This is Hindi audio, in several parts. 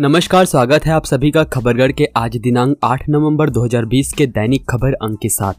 नमस्कार, स्वागत है आप सभी का खबरगढ़ के आज दिनांक 8 नवंबर 2020 के दैनिक खबर अंक के साथ,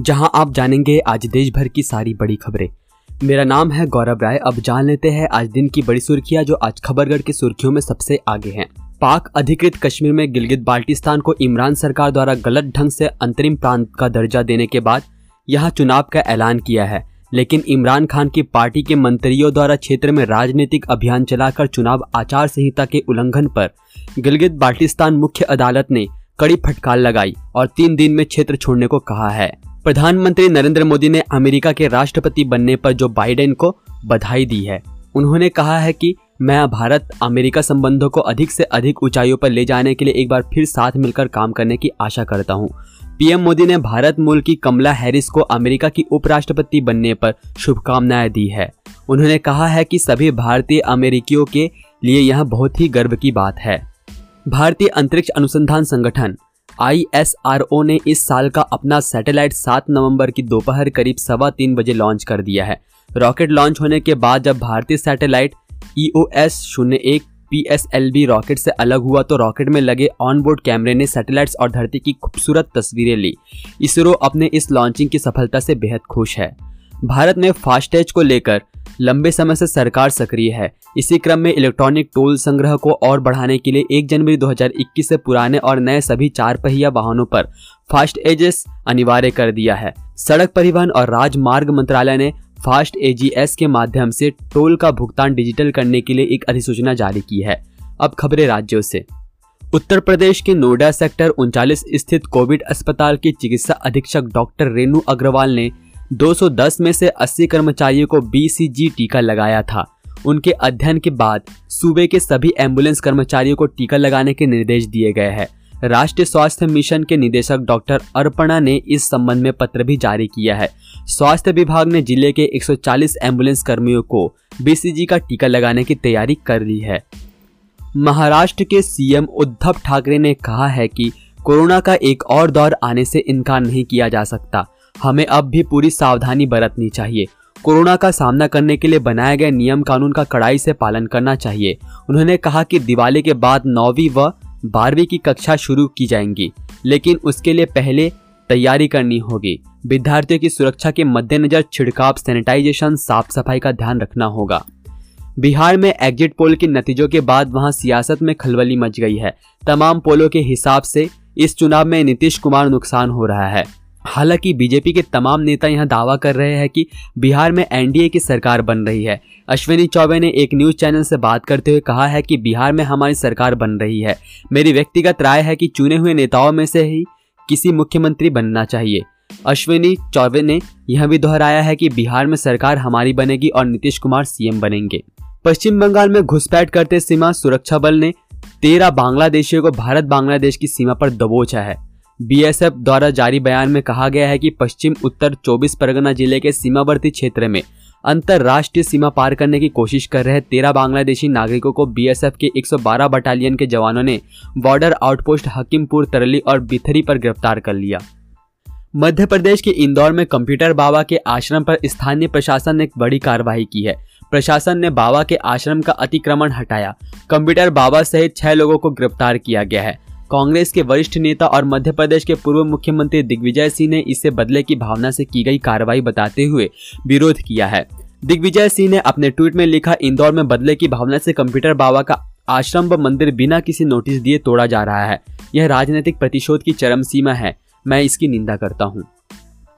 जहाँ आप जानेंगे आज देश भर की सारी बड़ी खबरें। मेरा नाम है गौरव राय, अब जान लेते हैं आज दिन की बड़ी सुर्खियाँ जो आज खबरगढ़ की सुर्खियों में सबसे आगे हैं। पाक अधिकृत कश्मीर में गिलगित बाल्टिस्तान को इमरान सरकार द्वारा गलत ढंग से अंतरिम प्रांत का दर्जा देने के बाद यहाँ चुनाव का ऐलान किया है। लेकिन इमरान खान की पार्टी के मंत्रियों द्वारा क्षेत्र में राजनीतिक अभियान चलाकर चुनाव आचार संहिता के उल्लंघन पर गिलगित बाल्टिस्तान मुख्य अदालत ने कड़ी फटकार लगाई और तीन दिन में क्षेत्र छोड़ने को कहा है प्रधानमंत्री नरेंद्र मोदी ने अमेरिका के राष्ट्रपति बनने पर जो बाइडेन को बधाई दी है, उन्होंने कहा है कि मैं भारत अमेरिका संबंधों को अधिक से अधिक ऊंचाइयों पर ले जाने के लिए एक बार फिर साथ मिलकर काम करने की आशा करता हूँ। पीएम मोदी ने भारत मूल की कमला हैरिस को अमेरिका की उपराष्ट्रपति बनने पर शुभकामनाएँ दी है। उन्होंने कहा है कि सभी भारतीय अमेरिकियों के लिए यह बहुत ही गर्व की बात है। भारतीय अंतरिक्ष अनुसंधान संगठन आईएसआरओ ने इस साल का अपना सैटेलाइट 7 नवंबर की दोपहर करीब सवा तीन बजे लॉन्च कर दिया है। रॉकेट लॉन्च होने के बाद जब भारतीय सैटेलाइट ई ओ एस शून्य एक पी रॉकेट से अलग हुआ तो रॉकेट में लगे ऑनबोर्ड कैमरे ने सैटेलाइट्स और धरती की खूबसूरत तस्वीरें ली। इसरो अपने इस लॉन्चिंग की सफलता से बेहद खुश है। भारत में फास्टैग को लेकर लंबे समय से सरकार सक्रिय है। इसी क्रम में इलेक्ट्रॉनिक टोल संग्रह को और बढ़ाने के लिए 1 जनवरी 2021 से पुराने और नए सभी चार पहिया वाहनों पर फास्ट एजेस अनिवार्य कर दिया है। सड़क परिवहन और राजमार्ग मंत्रालय ने फास्ट एजीएस के माध्यम से टोल का भुगतान डिजिटल करने के लिए एक अधिसूचना जारी की है। अब खबरें राज्यों से। उत्तर प्रदेश के नोएडा सेक्टर उनचालीस स्थित कोविड अस्पताल के चिकित्सा अधीक्षक डॉक्टर रेणु अग्रवाल ने 210 में से 80 कर्मचारियों को बीसीजी टीका लगाया था। उनके अध्ययन के बाद सूबे के सभी एंबुलेंस कर्मचारियों को टीका लगाने के निर्देश दिए गए हैं। राष्ट्रीय स्वास्थ्य मिशन के निदेशक डॉक्टर अर्पणा ने इस संबंध में पत्र भी जारी किया है। स्वास्थ्य विभाग ने ज़िले के 140 एंबुलेंस कर्मियों को बीसीजी का टीका लगाने की तैयारी कर ली है। महाराष्ट्र के सीएम उद्धव ठाकरे ने कहा है कि कोरोना का एक और दौर आने से इनकार नहीं किया जा सकता। हमें अब भी पूरी सावधानी बरतनी चाहिए। कोरोना का सामना करने के लिए बनाए गए नियम कानून का कड़ाई से पालन करना चाहिए। उन्होंने कहा कि दिवाली के बाद नौवीं व बारहवीं की कक्षा शुरू की जाएँगी, लेकिन उसके लिए पहले तैयारी करनी होगी। विद्यार्थियों की सुरक्षा के मद्देनजर छिड़काव, सैनिटाइजेशन साफ़ सफ़ाई का ध्यान रखना होगा। बिहार में एग्जिट पोल के नतीजों के बाद वहाँ सियासत में खलबली मच गई है। तमाम पोलों के हिसाब से इस चुनाव में नीतीश कुमार नुकसान हो रहा है। हालाँकि बीजेपी के तमाम नेता यहाँ दावा कर रहे हैं कि बिहार में एनडीए की सरकार बन रही है। अश्विनी चौबे ने एक न्यूज़ चैनल से बात करते हुए कहा है कि बिहार में हमारी सरकार बन रही है। मेरी व्यक्तिगत राय है कि चुने हुए नेताओं में से ही किसी मुख्यमंत्री बनना चाहिए। अश्विनी चौबे ने यह भी दोहराया है कि बिहार में सरकार हमारी बनेगी और नीतीश कुमार सीएम बनेंगे। पश्चिम बंगाल में घुसपैठ करते सीमा सुरक्षा बल ने तेरह बांग्लादेशियों को भारत बांग्लादेश की सीमा पर दबोचा है। बीएसएफ द्वारा जारी बयान में कहा गया है कि पश्चिम उत्तर 24 परगना ज़िले के सीमावर्ती क्षेत्र में अंतरराष्ट्रीय सीमा पार करने की कोशिश कर रहे तेरह बांग्लादेशी नागरिकों को बीएसएफ के 112 बटालियन के जवानों ने बॉर्डर आउटपोस्ट हकीमपुर, तरली और बिथरी पर गिरफ़्तार कर लिया। मध्य प्रदेश के इंदौर में कंप्यूटर बाबा के आश्रम पर स्थानीय प्रशासन ने बड़ी कार्रवाई की है। प्रशासन ने बाबा के आश्रम का अतिक्रमण हटाया। कंप्यूटर बाबा सहित छह लोगों को गिरफ़्तार किया गया है। कांग्रेस के वरिष्ठ नेता और मध्य प्रदेश के पूर्व मुख्यमंत्री दिग्विजय सिंह ने इसे बदले की भावना से की गई कार्रवाई बताते हुए विरोध किया है। दिग्विजय सिंह ने अपने ट्वीट में लिखा, इंदौर में बदले की भावना से कंप्यूटर बाबा का आश्रम व मंदिर बिना किसी नोटिस दिए तोड़ा जा रहा है। यह राजनीतिक प्रतिशोध की चरम सीमा है। मैं इसकी निंदा करता हूँ।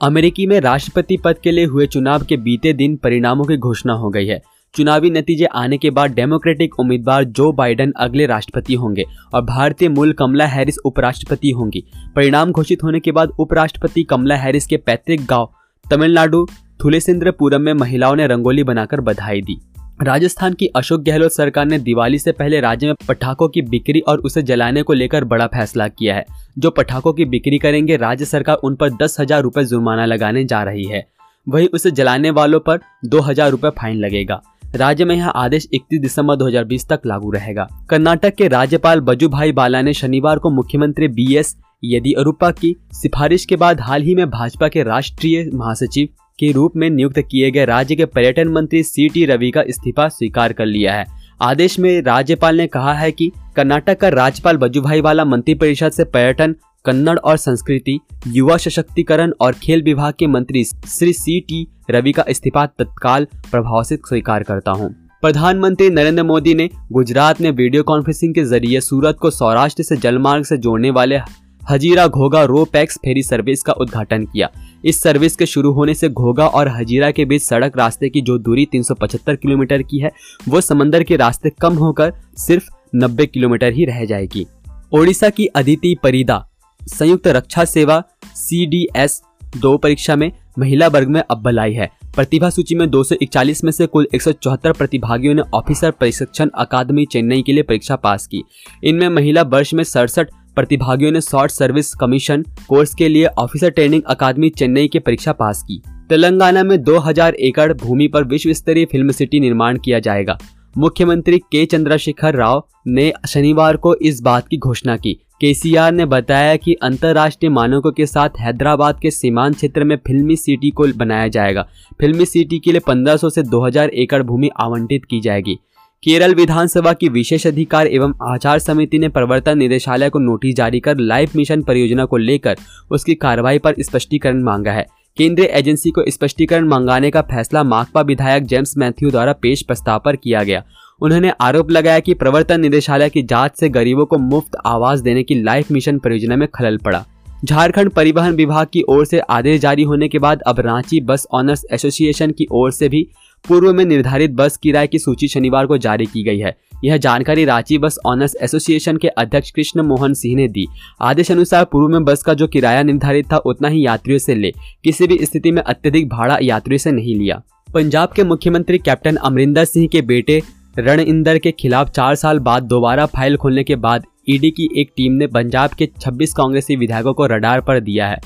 अमेरिकी में राष्ट्रपति पद के लिए हुए चुनाव के बीते दिन परिणामों की घोषणा हो गई है। चुनावी नतीजे आने के बाद डेमोक्रेटिक उम्मीदवार जो बाइडेन अगले राष्ट्रपति होंगे और भारतीय मूल कमला हैरिस उपराष्ट्रपति होंगी। परिणाम घोषित होने के बाद उपराष्ट्रपति कमला हैरिस के पैतृक गाँव तमिलनाडु थुलेसिंद्रपुरम में महिलाओं ने रंगोली बनाकर बधाई दी। राजस्थान की अशोक गहलोत सरकार ने दिवाली से पहले राज्य में पटाखों की बिक्री और उसे जलाने को लेकर बड़ा फैसला किया है। जो पटाखों की बिक्री करेंगे, राज्य सरकार उन पर दस हज़ार रूपए जुर्माना लगाने जा रही है। वही उसे जलाने वालों पर दो हज़ार रूपए फाइन लगेगा। राज्य में यह आदेश 31 दिसंबर 2020 तक लागू रहेगा। कर्नाटक के राज्यपाल बजूभाई बाला ने शनिवार को मुख्यमंत्री बी एस येदियुरप्पा की सिफारिश के बाद हाल ही में भाजपा के राष्ट्रीय महासचिव के रूप में नियुक्त किए गए राज्य के पर्यटन मंत्री सी टी रवि का इस्तीफा स्वीकार कर लिया है। आदेश में राज्यपाल ने कहा है कि कर्नाटक का राज्यपाल बजूभाई वाला मंत्रिपरिषद से पर्यटन कन्नड़ और संस्कृति, युवा सशक्तिकरण और खेल विभाग के मंत्री श्री सी टी रवि का इस्तीफा तत्काल प्रभाव से स्वीकार करता हूँ। प्रधानमंत्री नरेंद्र मोदी ने गुजरात में वीडियो कॉन्फ्रेंसिंग के ज़रिए सूरत को सौराष्ट्र से जलमार्ग से जोड़ने वाले Hazira Ghogha ro pax ferry service का उद्घाटन किया। इस सर्विस के शुरू होने से घोगा और हजीरा के बीच सड़क रास्ते की जो दूरी 375 किलोमीटर की है, वो समंदर के रास्ते कम होकर सिर्फ़ 90 किलोमीटर ही रह जाएगी। ओडिशा की अदिति परिदा संयुक्त रक्षा सेवा सी डी एस दो परीक्षा में महिला वर्ग में अव्वल आई है। प्रतिभा सूची में 241 में से कुल एक सौ चौहत्तर प्रतिभागियों ने ऑफिसर प्रशिक्षण अकादमी चेन्नई के लिए परीक्षा पास की। इनमें महिला वर्ष में सड़सठ प्रतिभागियों ने शॉर्ट सर्विस कमीशन कोर्स के लिए ऑफिसर ट्रेनिंग अकादमी चेन्नई की परीक्षा पास की। तेलंगाना में 2000 एकड़ भूमि पर विश्व स्तरीय फ़िल्म सिटी निर्माण किया जाएगा। मुख्यमंत्री के चंद्रशेखर राव ने शनिवार को इस बात की घोषणा की। केसीआर ने बताया कि अंतर्राष्ट्रीय मानकों के साथ हैदराबाद के सीमांत क्षेत्र में फिल्मी सिटी को बनाया जाएगा। फिल्मी सिटी के लिए 1500 से 2000 एकड़ भूमि आवंटित की जाएगी। केरल विधानसभा की विशेष अधिकार एवं आचार समिति ने प्रवर्तन निदेशालय को नोटिस जारी कर लाइफ मिशन परियोजना को लेकर उसकी कार्रवाई पर स्पष्टीकरण मांगा है। केंद्रीय एजेंसी को स्पष्टीकरण मंगाने का फैसला माकपा विधायक जेम्स मैथ्यू द्वारा पेश प्रस्ताव पर किया गया। उन्होंने आरोप लगाया कि प्रवर्तन निदेशालय की जाँच से गरीबों को मुफ़्त आवास देने की लाइफ मिशन परियोजना में खलल पड़ा। झारखंड परिवहन विभाग की ओर से आदेश जारी होने के बाद अब रांची बस ऑनर्स एसोसिएशन की ओर से भी पूर्व में निर्धारित बस किराए की सूची शनिवार को जारी की गई है। यह जानकारी रांची बस ऑनर्स एसोसिएशन के अध्यक्ष कृष्ण मोहन सिंह ने दी। आदेश अनुसार पूर्व में बस का जो किराया निर्धारित था, उतना ही यात्रियों से ले। किसी भी स्थिति में अत्यधिक भाड़ा यात्रियों से नहीं लिया। पंजाब के मुख्यमंत्री कैप्टन अमरिंदर सिंह के बेटे रण इंदर के खिलाफ चार साल बाद दोबारा फ़ाइल खोलने के बाद ईडी की एक टीम ने पंजाब के 26 कांग्रेसी विधायकों को रडार पर दिया है,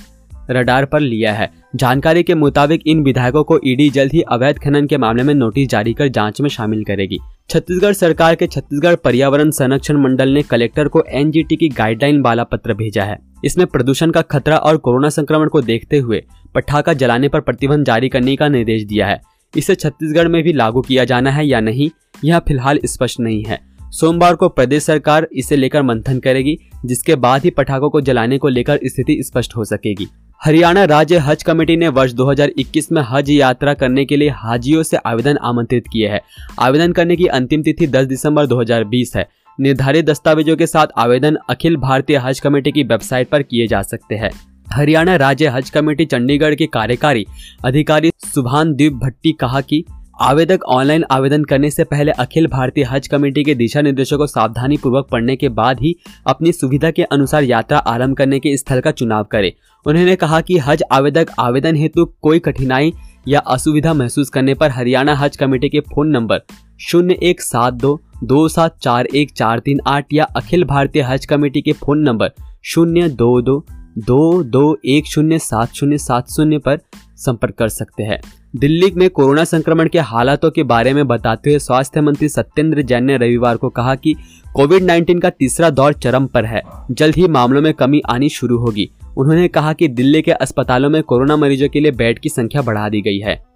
रडार पर लिया है। जानकारी के मुताबिक इन विधायकों को ईडी जल्द ही अवैध खनन के मामले में नोटिस जारी कर जाँच में शामिल करेगी। छत्तीसगढ़ सरकार के छत्तीसगढ़ पर्यावरण संरक्षण मंडल ने कलेक्टर को एनजीटी की गाइडलाइन वाला पत्र भेजा है। इसमें प्रदूषण का खतरा और कोरोना संक्रमण को देखते हुए पटाखा जलाने पर प्रतिबंध जारी करने का निर्देश दिया है। इसे छत्तीसगढ़ में भी लागू किया जाना है या नहीं, यह फ़िलहाल स्पष्ट नहीं है। सोमवार को प्रदेश सरकार इसे लेकर मंथन करेगी, जिसके बाद ही पटाखों को जलाने को लेकर स्थिति स्पष्ट हो सकेगी। हरियाणा राज्य हज कमेटी ने वर्ष 2021 में हज यात्रा करने के लिए हाजियों से आवेदन आमंत्रित किए हैं। आवेदन करने की अंतिम तिथि 10 दिसंबर 2020 है। निर्धारित दस्तावेजों के साथ आवेदन अखिल भारतीय हज कमेटी की वेबसाइट पर किए जा सकते हैं। हरियाणा राज्य हज कमेटी चंडीगढ़ के कार्यकारी अधिकारी सुभान दीप भट्टी कहा कि आवेदक ऑनलाइन आवेदन करने से पहले अखिल भारतीय हज कमेटी के दिशा निर्देशों को सावधानी पूर्वक पढ़ने के बाद ही अपनी सुविधा के अनुसार यात्रा आरंभ करने के स्थल का चुनाव करें। उन्होंने कहा कि हज आवेदक आवेदन हेतु कोई कठिनाई या असुविधा महसूस करने पर हरियाणा हज कमेटी के फ़ोन नंबर शून्य एक सात दो दो सात चार एक चार तीन आठ या अखिल भारतीय हज कमेटी के फ़ोन नंबर शून्य दो दो दो दो एक शून्य सात शून्य सात शून्य पर संपर्क कर सकते हैं। दिल्ली में कोरोना संक्रमण के हालातों के बारे में बताते हुए स्वास्थ्य मंत्री सत्येंद्र जैन ने रविवार को कहा कि कोविड 19 का तीसरा दौर चरम पर है। जल्द ही मामलों में कमी आनी शुरू होगी। उन्होंने कहा कि दिल्ली के अस्पतालों में कोरोना मरीजों के लिए बेड की संख्या बढ़ा दी गई है।